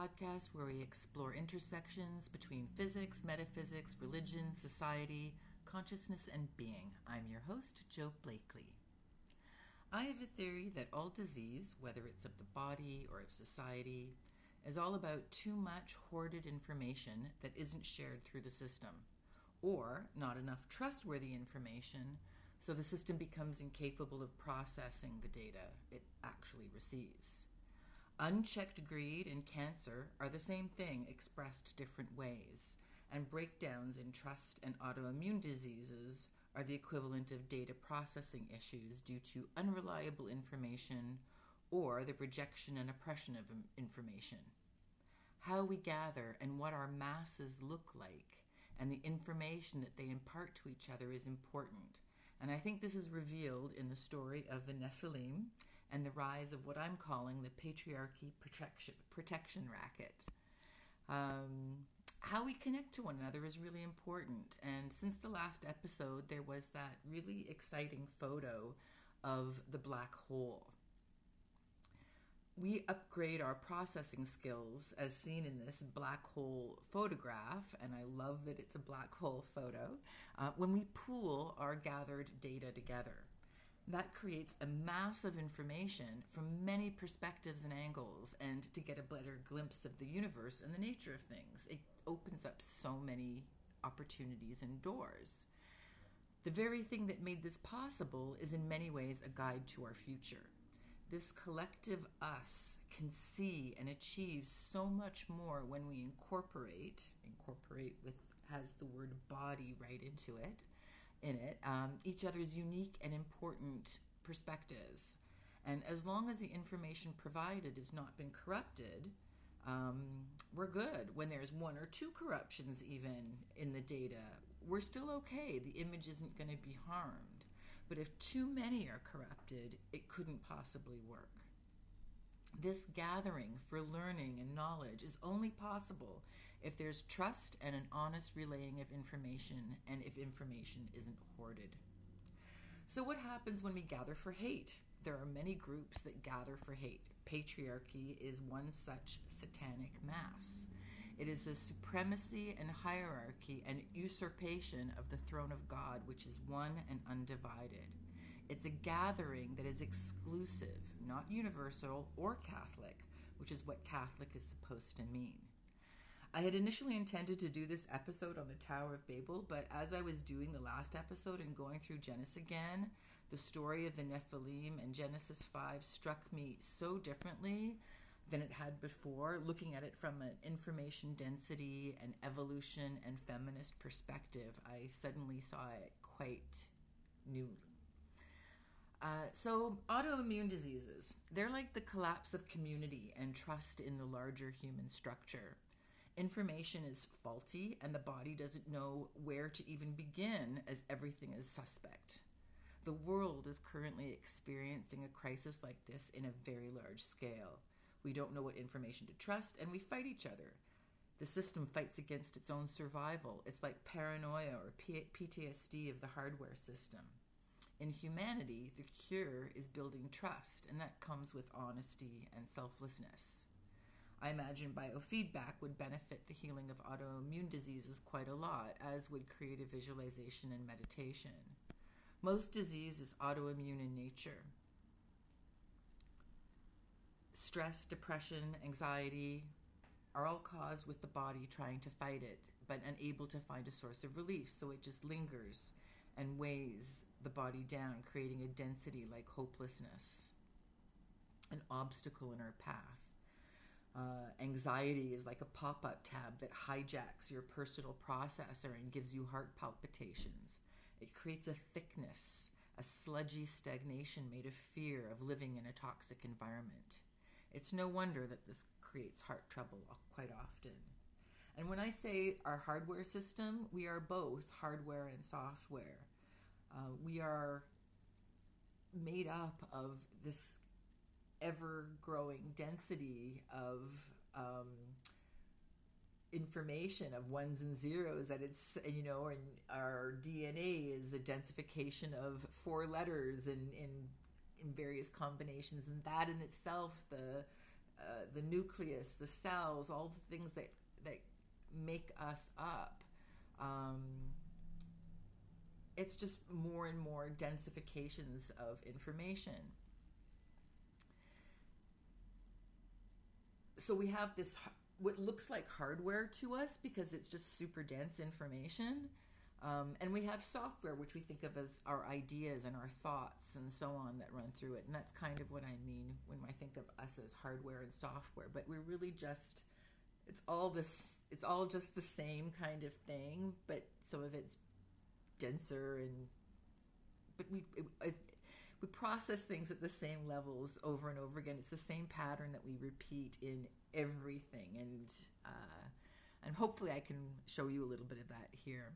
podcast where we explore intersections between physics, metaphysics, religion, society, consciousness, and being. I'm your host, Joe Blakely. I have a theory that all disease, whether it's of the body or of society, is all about too much hoarded information that isn't shared through the system, or not enough trustworthy information so the system becomes incapable of processing the data it actually receives. Unchecked greed and cancer are the same thing expressed different ways, and breakdowns in trust and autoimmune diseases are the equivalent of data processing issues due to unreliable information or the rejection and oppression of information. How we gather and what our masses look like and the information that they impart to each other is important and I think this is revealed in the story of the Nephilim and the rise of what I'm calling the patriarchy protection, protection racket. Um, how we connect to one another is really important. And since the last episode, there was that really exciting photo of the black hole we upgrade our processing skills as seen in this black hole photograph, and I love that it's a black hole photo, uh, when we pool our gathered data together. That creates a mass of information from many perspectives and angles, and to get a better glimpse of the universe and the nature of things. It opens up so many opportunities and doors. The very thing that made this possible is in many ways a guide to our future this collective us can see and achieve so much more when we incorporate incorporate with has the word body right into it in it um, each other's unique and important perspectives. And as long as the information provided has not been corrupted um, we're good. When there's one or two corruptions even in the data we're still okay. The image isn't going to be harmed. But if too many are corrupted, it couldn't possibly work. This gathering for learning and knowledge is only possible if there's trust and an honest relaying of information and if information isn't hoarded. So, what happens when we gather for hate? There are many groups that gather for hate. Patriarchy is one such satanic mass. It is a supremacy and hierarchy and usurpation of the throne of God, which is one and undivided. It's a gathering that is exclusive, not universal or Catholic, which is what Catholic is supposed to mean. I had initially intended to do this episode on the Tower of Babel, but as I was doing the last episode and going through Genesis again, the story of the Nephilim and Genesis 5 struck me so differently than it had before, looking at it from an information density and evolution and feminist perspective. I suddenly saw it quite newly. Uh, so, autoimmune diseases, they're like the collapse of community and trust in the larger human structure information is faulty and the body doesn't know where to even begin as everything is suspect. The world is currently experiencing a crisis like this in a very large scale. We don't know what information to trust and we fight each other. The system fights against its own survival. It's like paranoia or PTSD of the hardware system. In humanity, the cure is building trust, and that comes with honesty and selflessness. I imagine biofeedback would benefit the healing of autoimmune diseases quite a lot, as would creative visualization and meditation. Most disease is autoimmune in nature. Stress, depression, anxiety are all caused with the body trying to fight it, but unable to find a source of relief, so it just lingers and weighs the body down, creating a density like hopelessness, an obstacle in our path. Uh, anxiety is like a pop up tab that hijacks your personal processor and gives you heart palpitations. It creates a thickness, a sludgy stagnation made of fear of living in a toxic environment. It's no wonder that this creates heart trouble quite often. And when I say our hardware system, we are both hardware and software. Uh, we are made up of this ever growing density of um, information of ones and zeros that it's you know and our dna is a densification of four letters in in in various combinations and that in itself the uh, the nucleus, the cells, all the things that that make us up. Um, it's just more and more densifications of information. So we have this what looks like hardware to us because it's just super dense information. Um, and we have software, which we think of as our ideas and our thoughts and so on that run through it. And that's kind of what I mean when I think of us as hardware and software. But we're really just, it's all this, it's all just the same kind of thing, but some of it's denser and, but we, it, we process things at the same levels over and over again. It's the same pattern that we repeat in everything. And, uh, and hopefully I can show you a little bit of that here.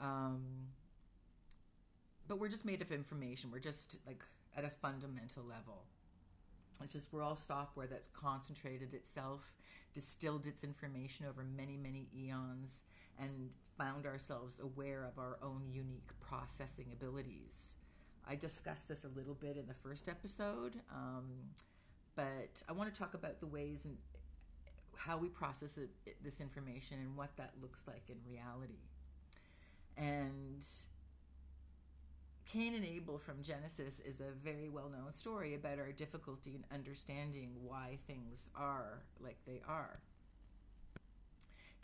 Um, but we're just made of information. We're just like at a fundamental level. It's just we're all software that's concentrated itself, distilled its information over many, many eons, and found ourselves aware of our own unique processing abilities. I discussed this a little bit in the first episode, um, but I want to talk about the ways and how we process it, this information and what that looks like in reality. And Cain and Abel from Genesis is a very well known story about our difficulty in understanding why things are like they are.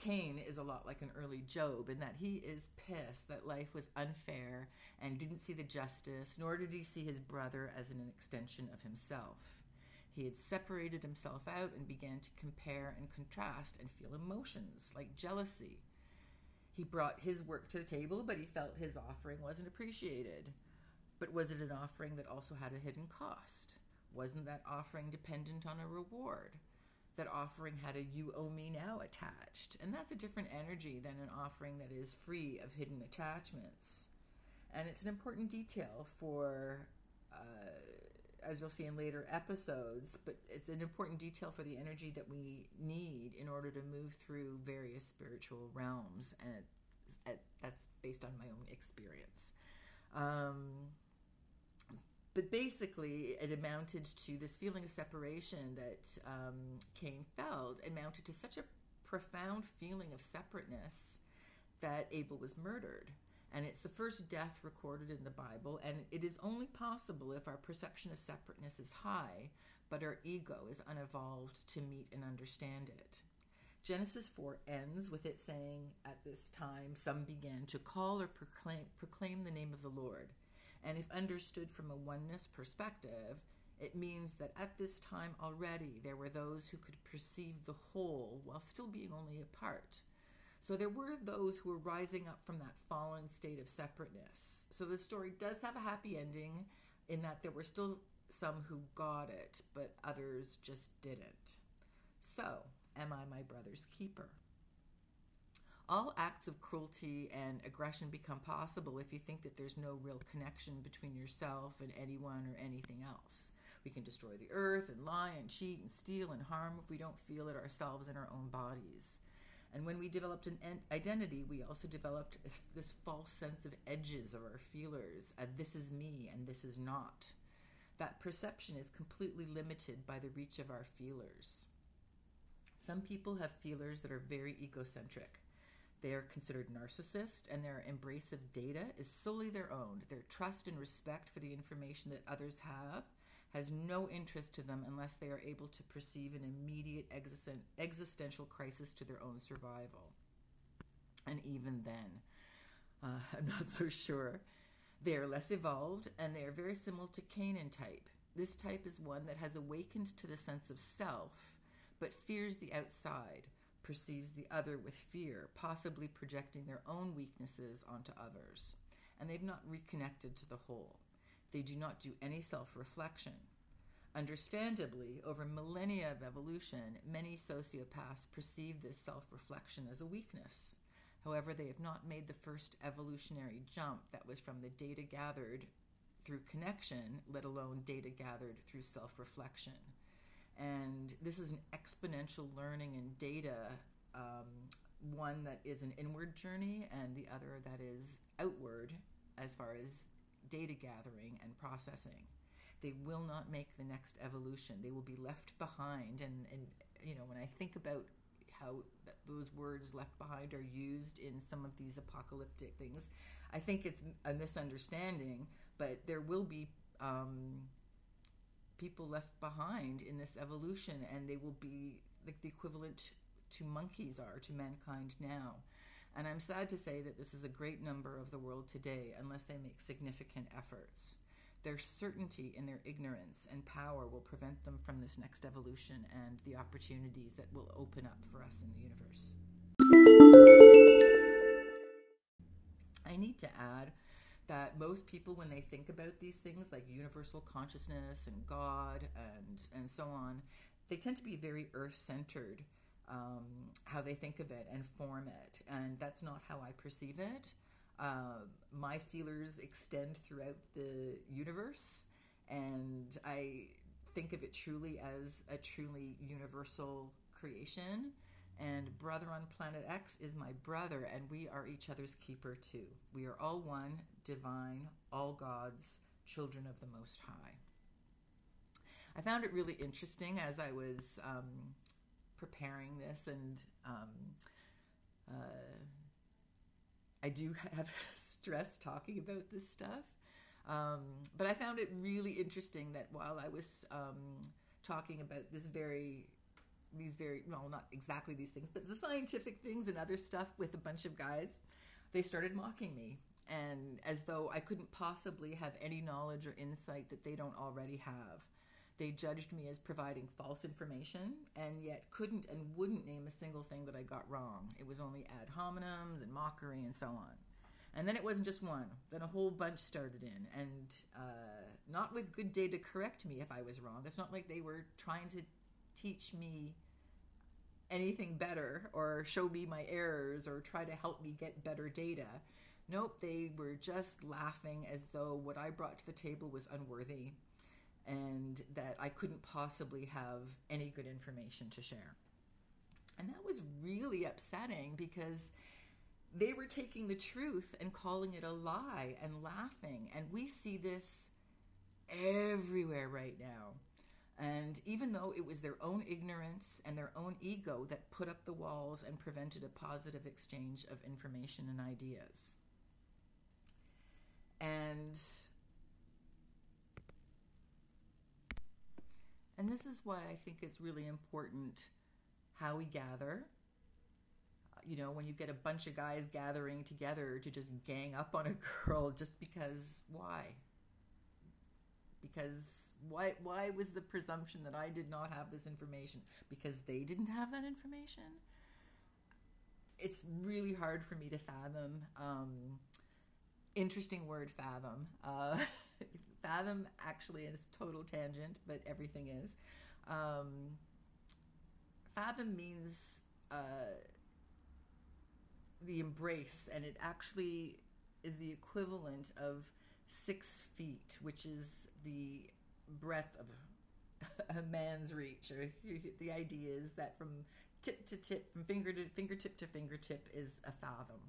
Cain is a lot like an early Job in that he is pissed that life was unfair and didn't see the justice, nor did he see his brother as an extension of himself. He had separated himself out and began to compare and contrast and feel emotions like jealousy, he brought his work to the table, but he felt his offering wasn't appreciated. But was it an offering that also had a hidden cost? Wasn't that offering dependent on a reward? That offering had a you owe me now attached. And that's a different energy than an offering that is free of hidden attachments. And it's an important detail for, uh, as you'll see in later episodes, but it's an important detail for the energy that we need in order to move through various spiritual realms. And that's based on my own experience. Um, but basically, it amounted to this feeling of separation that um, Cain felt, amounted to such a profound feeling of separateness that Abel was murdered. And it's the first death recorded in the Bible, and it is only possible if our perception of separateness is high, but our ego is unevolved to meet and understand it. Genesis 4 ends with it saying, At this time, some began to call or proclaim, proclaim the name of the Lord. And if understood from a oneness perspective, it means that at this time already there were those who could perceive the whole while still being only a part. So there were those who were rising up from that fallen state of separateness. So the story does have a happy ending in that there were still some who got it, but others just didn't. So, am I my brother's keeper? All acts of cruelty and aggression become possible if you think that there's no real connection between yourself and anyone or anything else. We can destroy the earth and lie and cheat and steal and harm if we don't feel it ourselves in our own bodies. And when we developed an identity, we also developed this false sense of edges of our feelers. This is me and this is not. That perception is completely limited by the reach of our feelers. Some people have feelers that are very egocentric. They are considered narcissist, and their embrace of data is solely their own. Their trust and respect for the information that others have has no interest to them unless they are able to perceive an immediate existential crisis to their own survival. And even then, uh, I'm not so sure. They are less evolved and they are very similar to Canaan type. This type is one that has awakened to the sense of self, but fears the outside, perceives the other with fear, possibly projecting their own weaknesses onto others. And they've not reconnected to the whole. They do not do any self reflection. Understandably, over millennia of evolution, many sociopaths perceive this self reflection as a weakness. However, they have not made the first evolutionary jump that was from the data gathered through connection, let alone data gathered through self reflection. And this is an exponential learning and data, um, one that is an inward journey, and the other that is outward as far as data gathering and processing. they will not make the next evolution. They will be left behind. And, and you know, when I think about how those words left behind are used in some of these apocalyptic things, I think it's a misunderstanding, but there will be um, people left behind in this evolution, and they will be like the equivalent to monkeys are to mankind now. And I'm sad to say that this is a great number of the world today, unless they make significant efforts. Their certainty in their ignorance and power will prevent them from this next evolution and the opportunities that will open up for us in the universe. I need to add that most people, when they think about these things like universal consciousness and God and, and so on, they tend to be very earth centered. Um, how they think of it and form it. And that's not how I perceive it. Uh, my feelers extend throughout the universe, and I think of it truly as a truly universal creation. And brother on planet X is my brother, and we are each other's keeper too. We are all one, divine, all gods, children of the Most High. I found it really interesting as I was um, preparing this and um, uh, I do have stress talking about this stuff. Um, but I found it really interesting that while I was um, talking about this very, these very, well, not exactly these things, but the scientific things and other stuff with a bunch of guys, they started mocking me. And as though I couldn't possibly have any knowledge or insight that they don't already have. They judged me as providing false information and yet couldn't and wouldn't name a single thing that I got wrong. It was only ad hominems and mockery and so on. And then it wasn't just one, then a whole bunch started in, and uh, not with good data correct me if I was wrong. It's not like they were trying to teach me anything better or show me my errors or try to help me get better data. Nope, they were just laughing as though what I brought to the table was unworthy and that I couldn't possibly have any good information to share. And that was really upsetting because they were taking the truth and calling it a lie and laughing. And we see this everywhere right now. And even though it was their own ignorance and their own ego that put up the walls and prevented a positive exchange of information and ideas. And And this is why I think it's really important how we gather. Uh, you know, when you get a bunch of guys gathering together to just gang up on a girl just because why? Because why why was the presumption that I did not have this information? Because they didn't have that information? It's really hard for me to fathom. Um, interesting word, fathom. Uh, fathom actually is total tangent, but everything is. Um, fathom means uh, the embrace, and it actually is the equivalent of six feet, which is the breadth of a man's reach. The idea is that from tip to tip, from finger to fingertip to fingertip, is a fathom.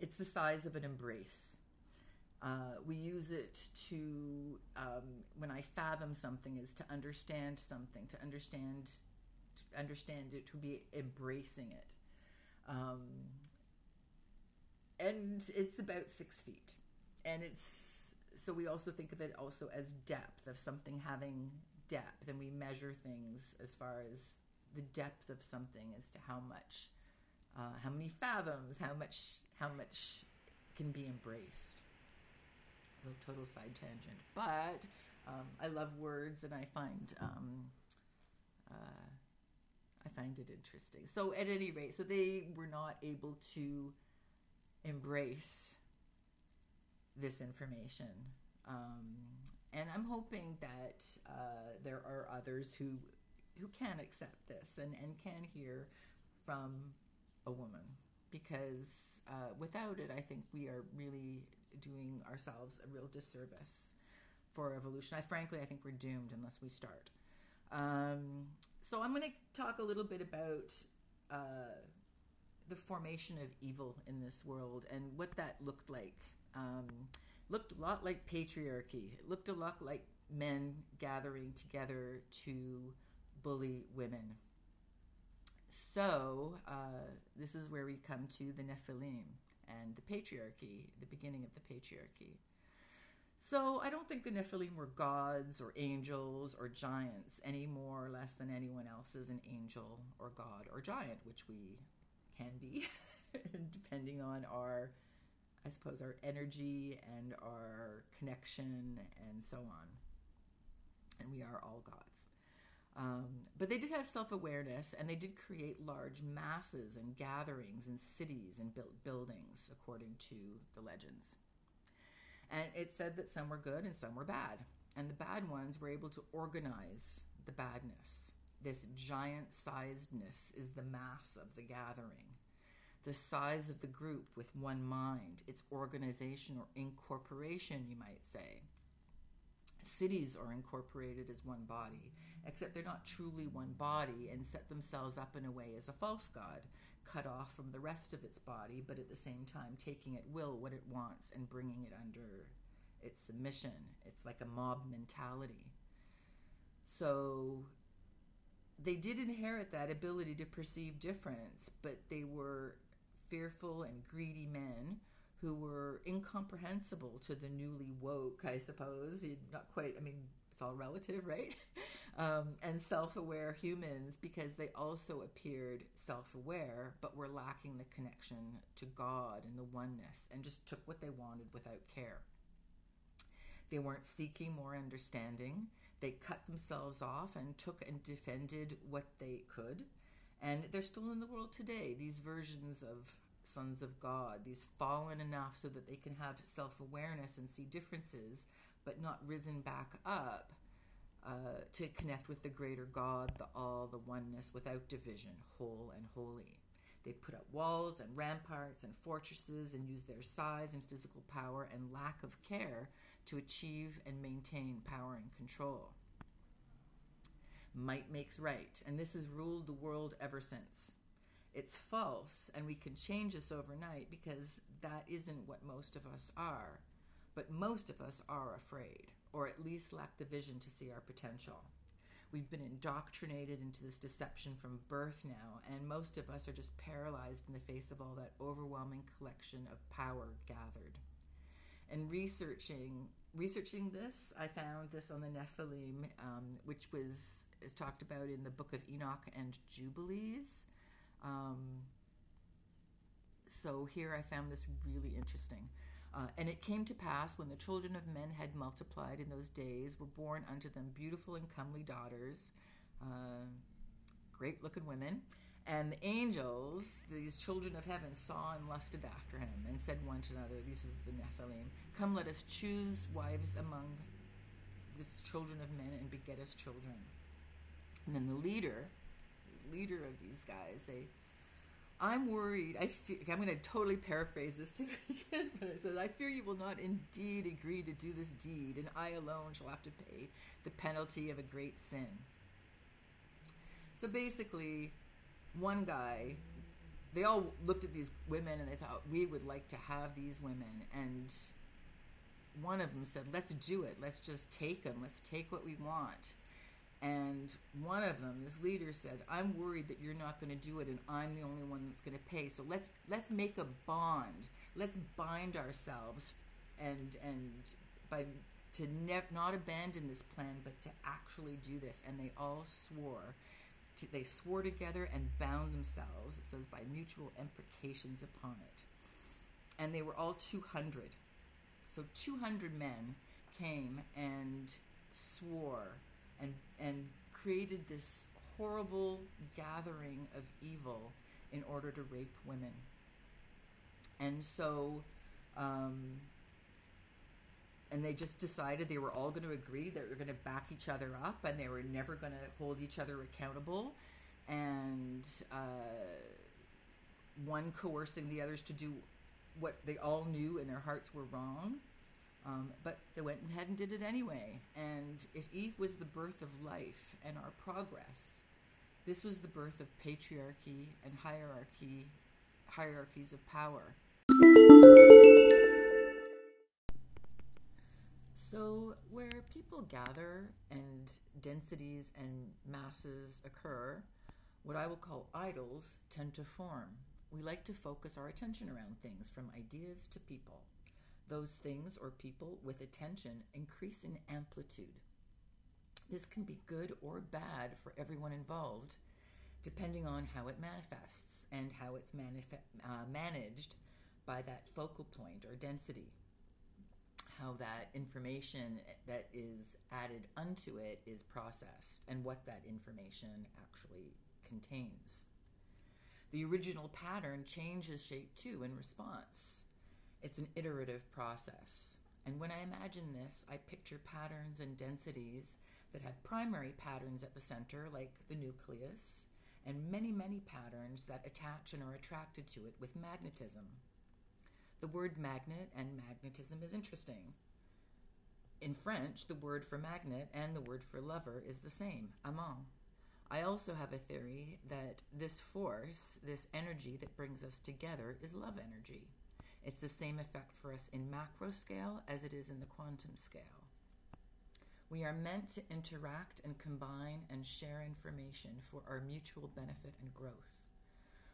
It's the size of an embrace. Uh, we use it to, um, when I fathom something, is to understand something, to understand, to understand it, to be embracing it. Um, and it's about six feet. And it's, so we also think of it also as depth, of something having depth. And we measure things as far as the depth of something as to how much, uh, how many fathoms, how much, how much can be embraced a total side tangent. But um, I love words, and I find um, uh, I find it interesting. So at any rate, so they were not able to embrace this information. Um, and I'm hoping that uh, there are others who who can accept this and, and can hear from a woman because uh, without it, I think we are really doing ourselves a real disservice for evolution. I frankly, I think we're doomed unless we start. Um, so I'm going to talk a little bit about uh, the formation of evil in this world and what that looked like. Um, looked a lot like patriarchy. It looked a lot like men gathering together to bully women. So, uh, this is where we come to the Nephilim and the patriarchy, the beginning of the patriarchy. So, I don't think the Nephilim were gods or angels or giants any more or less than anyone else is an angel or god or giant, which we can be, depending on our, I suppose, our energy and our connection and so on. And we are all gods. Um, but they did have self awareness and they did create large masses and gatherings and cities and built buildings, according to the legends. And it said that some were good and some were bad. And the bad ones were able to organize the badness. This giant sizedness is the mass of the gathering. The size of the group with one mind, its organization or incorporation, you might say. Cities are incorporated as one body except they're not truly one body and set themselves up in a way as a false god, cut off from the rest of its body, but at the same time taking at will what it wants and bringing it under its submission. It's like a mob mentality. So they did inherit that ability to perceive difference, but they were fearful and greedy men who were incomprehensible to the newly woke, I suppose. Not quite, I mean, it's all relative, right? um, and self aware humans because they also appeared self aware, but were lacking the connection to God and the oneness and just took what they wanted without care. They weren't seeking more understanding. They cut themselves off and took and defended what they could. And they're still in the world today, these versions of sons of God, these fallen enough so that they can have self awareness and see differences, but not risen back up uh, to connect with the greater God, the all, the oneness, without division, whole and holy. They put up walls and ramparts and fortresses and use their size and physical power and lack of care to achieve and maintain power and control. Might makes right, and this has ruled the world ever since. It's false, and we can change this overnight because that isn't what most of us are. But most of us are afraid, or at least lack the vision to see our potential. We've been indoctrinated into this deception from birth now, and most of us are just paralyzed in the face of all that overwhelming collection of power gathered. And researching researching this, I found this on the Nephilim, um, which was is talked about in the Book of Enoch and Jubilees. Um, so here I found this really interesting. Uh, and it came to pass when the children of men had multiplied in those days, were born unto them beautiful and comely daughters, uh, great looking women. And the angels, these children of heaven, saw and lusted after him, and said one to another, This is the Nephilim, come let us choose wives among the children of men and beget us children. And then the leader, the leader of these guys, they I'm worried. I fear, I'm going to totally paraphrase this to begin, but it says, I fear you will not indeed agree to do this deed, and I alone shall have to pay the penalty of a great sin. So basically, one guy, they all looked at these women and they thought, we would like to have these women. And one of them said, let's do it. Let's just take them. Let's take what we want. And one of them, this leader said, "I'm worried that you're not going to do it, and I'm the only one that's going to pay. So let's let's make a bond. Let's bind ourselves, and and by to ne- not abandon this plan, but to actually do this." And they all swore. They swore together and bound themselves. It says by mutual imprecations upon it, and they were all two hundred. So two hundred men came and swore and and created this horrible gathering of evil in order to rape women. And so, um, and they just decided they were all going to agree that they were going to back each other up and they were never going to hold each other accountable. And uh, one coercing the others to do what they all knew in their hearts were wrong. Um, but they went ahead and did it anyway. And if Eve was the birth of life and our progress, this was the birth of patriarchy and hierarchy, hierarchies of power. So, where people gather and densities and masses occur, what I will call idols tend to form. We like to focus our attention around things from ideas to people. Those things or people with attention increase in amplitude. This can be good or bad for everyone involved, depending on how it manifests and how it's manif- uh, managed by that focal point or density how that information that is added unto it is processed and what that information actually contains. The original pattern changes shape too in response. It's an iterative process. And when I imagine this, I picture patterns and densities that have primary patterns at the center, like the nucleus, and many, many patterns that attach and are attracted to it with magnetism. The word magnet and magnetism is interesting. In French, the word for magnet and the word for lover is the same, amant. I also have a theory that this force, this energy that brings us together, is love energy. It's the same effect for us in macro scale as it is in the quantum scale. We are meant to interact and combine and share information for our mutual benefit and growth.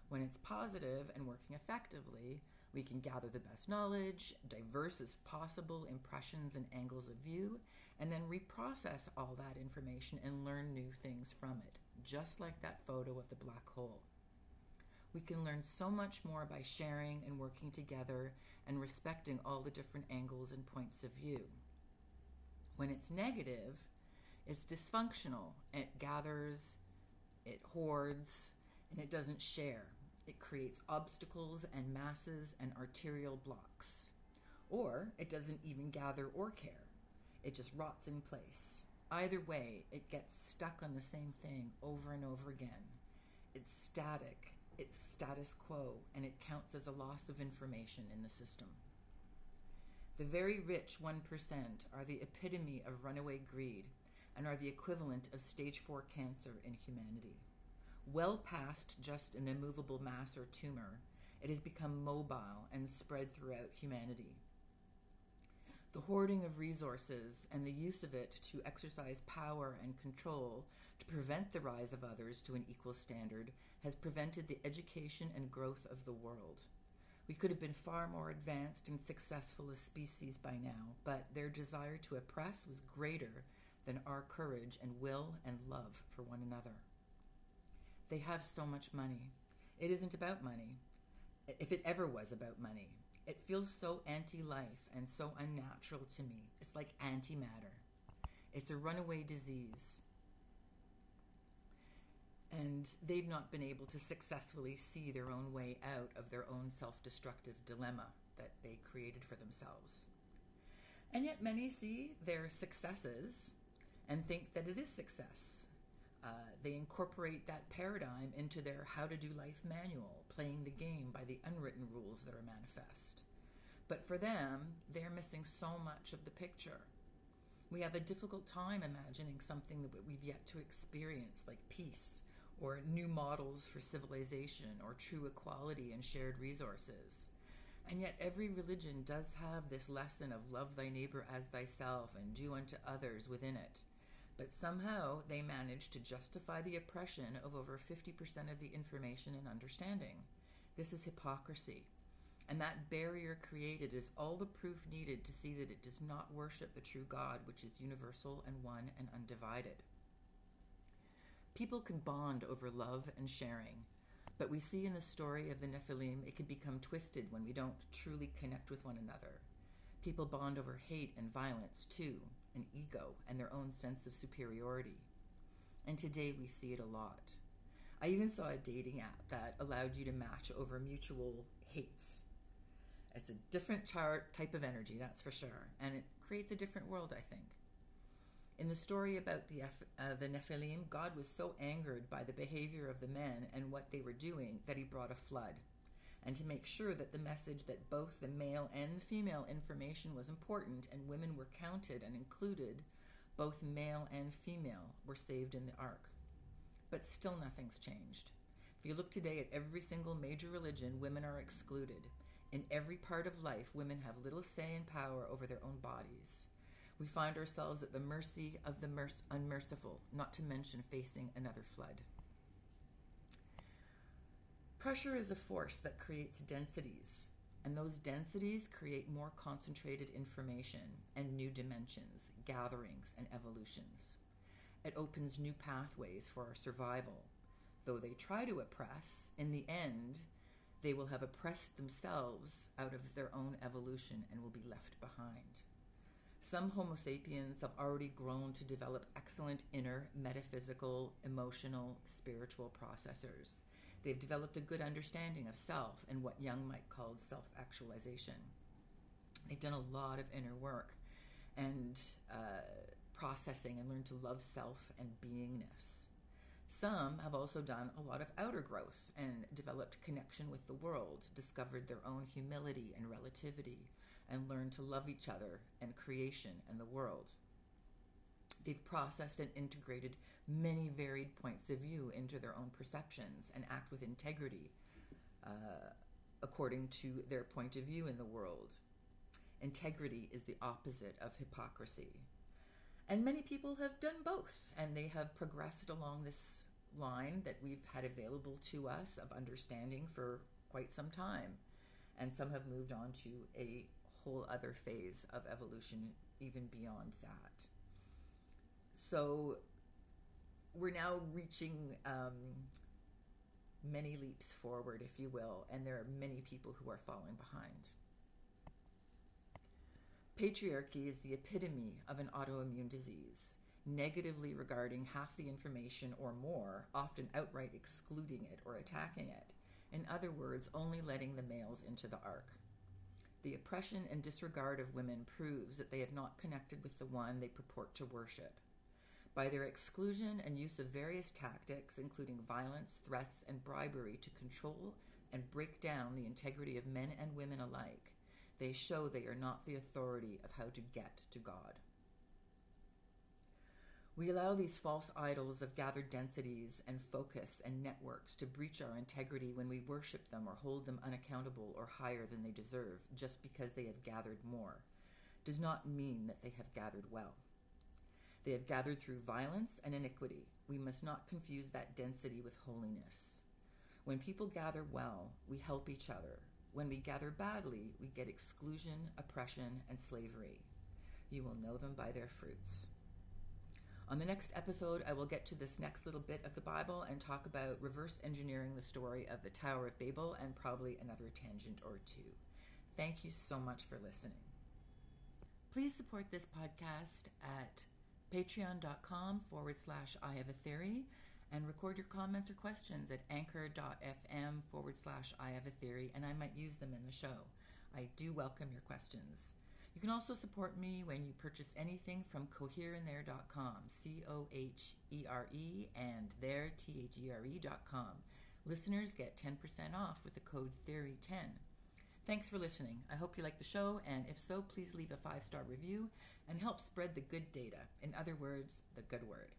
When it's positive and working effectively, we can gather the best knowledge, diverse as possible impressions and angles of view, and then reprocess all that information and learn new things from it, just like that photo of the black hole. We can learn so much more by sharing and working together and respecting all the different angles and points of view. When it's negative, it's dysfunctional. It gathers, it hoards, and it doesn't share. It creates obstacles and masses and arterial blocks. Or it doesn't even gather or care. It just rots in place. Either way, it gets stuck on the same thing over and over again. It's static, it's status quo, and it counts as a loss of information in the system. The very rich 1% are the epitome of runaway greed and are the equivalent of stage 4 cancer in humanity. Well past just an immovable mass or tumor, it has become mobile and spread throughout humanity. The hoarding of resources and the use of it to exercise power and control to prevent the rise of others to an equal standard has prevented the education and growth of the world. We could have been far more advanced and successful as species by now, but their desire to oppress was greater than our courage and will and love for one another. They have so much money. It isn't about money. If it ever was about money, it feels so anti life and so unnatural to me. It's like antimatter. It's a runaway disease. And they've not been able to successfully see their own way out of their own self destructive dilemma that they created for themselves. And yet, many see their successes and think that it is success uh, they incorporate that paradigm into their how to do life manual, playing the game by the unwritten rules that are manifest. But for them, they're missing so much of the picture. We have a difficult time imagining something that we've yet to experience, like peace, or new models for civilization, or true equality and shared resources. And yet, every religion does have this lesson of love thy neighbor as thyself and do unto others within it. But somehow they managed to justify the oppression of over 50% of the information and understanding. This is hypocrisy. And that barrier created is all the proof needed to see that it does not worship the true God, which is universal and one and undivided. People can bond over love and sharing, but we see in the story of the Nephilim it can become twisted when we don't truly connect with one another. People bond over hate and violence too, and ego and their own sense of superiority. And today we see it a lot. I even saw a dating app that allowed you to match over mutual hates. It's a different type of energy, that's for sure, and it creates a different world, I think. In the story about the, uh, the Nephilim, God was so angered by the behavior of the men and what they were doing that he brought a flood and to make sure that the message that both the male and the female information was important and women were counted and included, both male and female were saved in the ark. But still nothing's changed. If you look today at every single major religion, women are excluded. In every part of life, women have little say and power over their own bodies. We find ourselves at the mercy of the merc- unmerciful, not to mention facing another flood. Pressure is a force that creates densities, and those densities create more concentrated information and new dimensions, gatherings, and evolutions. It opens new pathways for our survival. Though they try to oppress, in the end, they will have oppressed themselves out of their own evolution and will be left behind. Some Homo sapiens have already grown to develop excellent inner, metaphysical, emotional, spiritual processors. They've developed a good understanding of self and what Jung might call self actualization. They've done a lot of inner work and uh, processing and learned to love self and beingness. Some have also done a lot of outer growth and developed connection with the world, discovered their own humility and relativity, and learned to love each other and creation and the world. They've processed and integrated many varied points of view into their own perceptions and act with integrity uh, according to their point of view in the world. Integrity is the opposite of hypocrisy. And many people have done both, and they have progressed along this line that we've had available to us of understanding for quite some time. And some have moved on to a whole other phase of evolution, even beyond that. So we're now reaching um, many leaps forward, if you will, and there are many people who are falling behind. Patriarchy is the epitome of an autoimmune disease, negatively regarding half the information or more, often outright excluding it or attacking it. In other words, only letting the males into the ark. The oppression and disregard of women proves that they have not connected with the one they purport to worship. By their exclusion and use of various tactics, including violence, threats, and bribery, to control and break down the integrity of men and women alike, they show they are not the authority of how to get to God. We allow these false idols of gathered densities and focus and networks to breach our integrity when we worship them or hold them unaccountable or higher than they deserve just because they have gathered more. Does not mean that they have gathered well. They have gathered through violence and iniquity. We must not confuse that density with holiness. When people gather well, we help each other, when we gather badly, we get exclusion, oppression, and slavery. You will know them by their fruits. On the next episode, I will get to this next little bit of the Bible and talk about reverse engineering the story of the Tower of Babel and probably another tangent or two. Thank you so much for listening. Please support this podcast at patreon.com forward slash I have a theory and record your comments or questions at anchor.fm forward slash I have a theory, and I might use them in the show. I do welcome your questions. You can also support me when you purchase anything from cohereandthere.com, C O H E R E, and there, T H E R E.com. Listeners get 10% off with the code THEORY10. Thanks for listening. I hope you like the show, and if so, please leave a five star review and help spread the good data. In other words, the good word.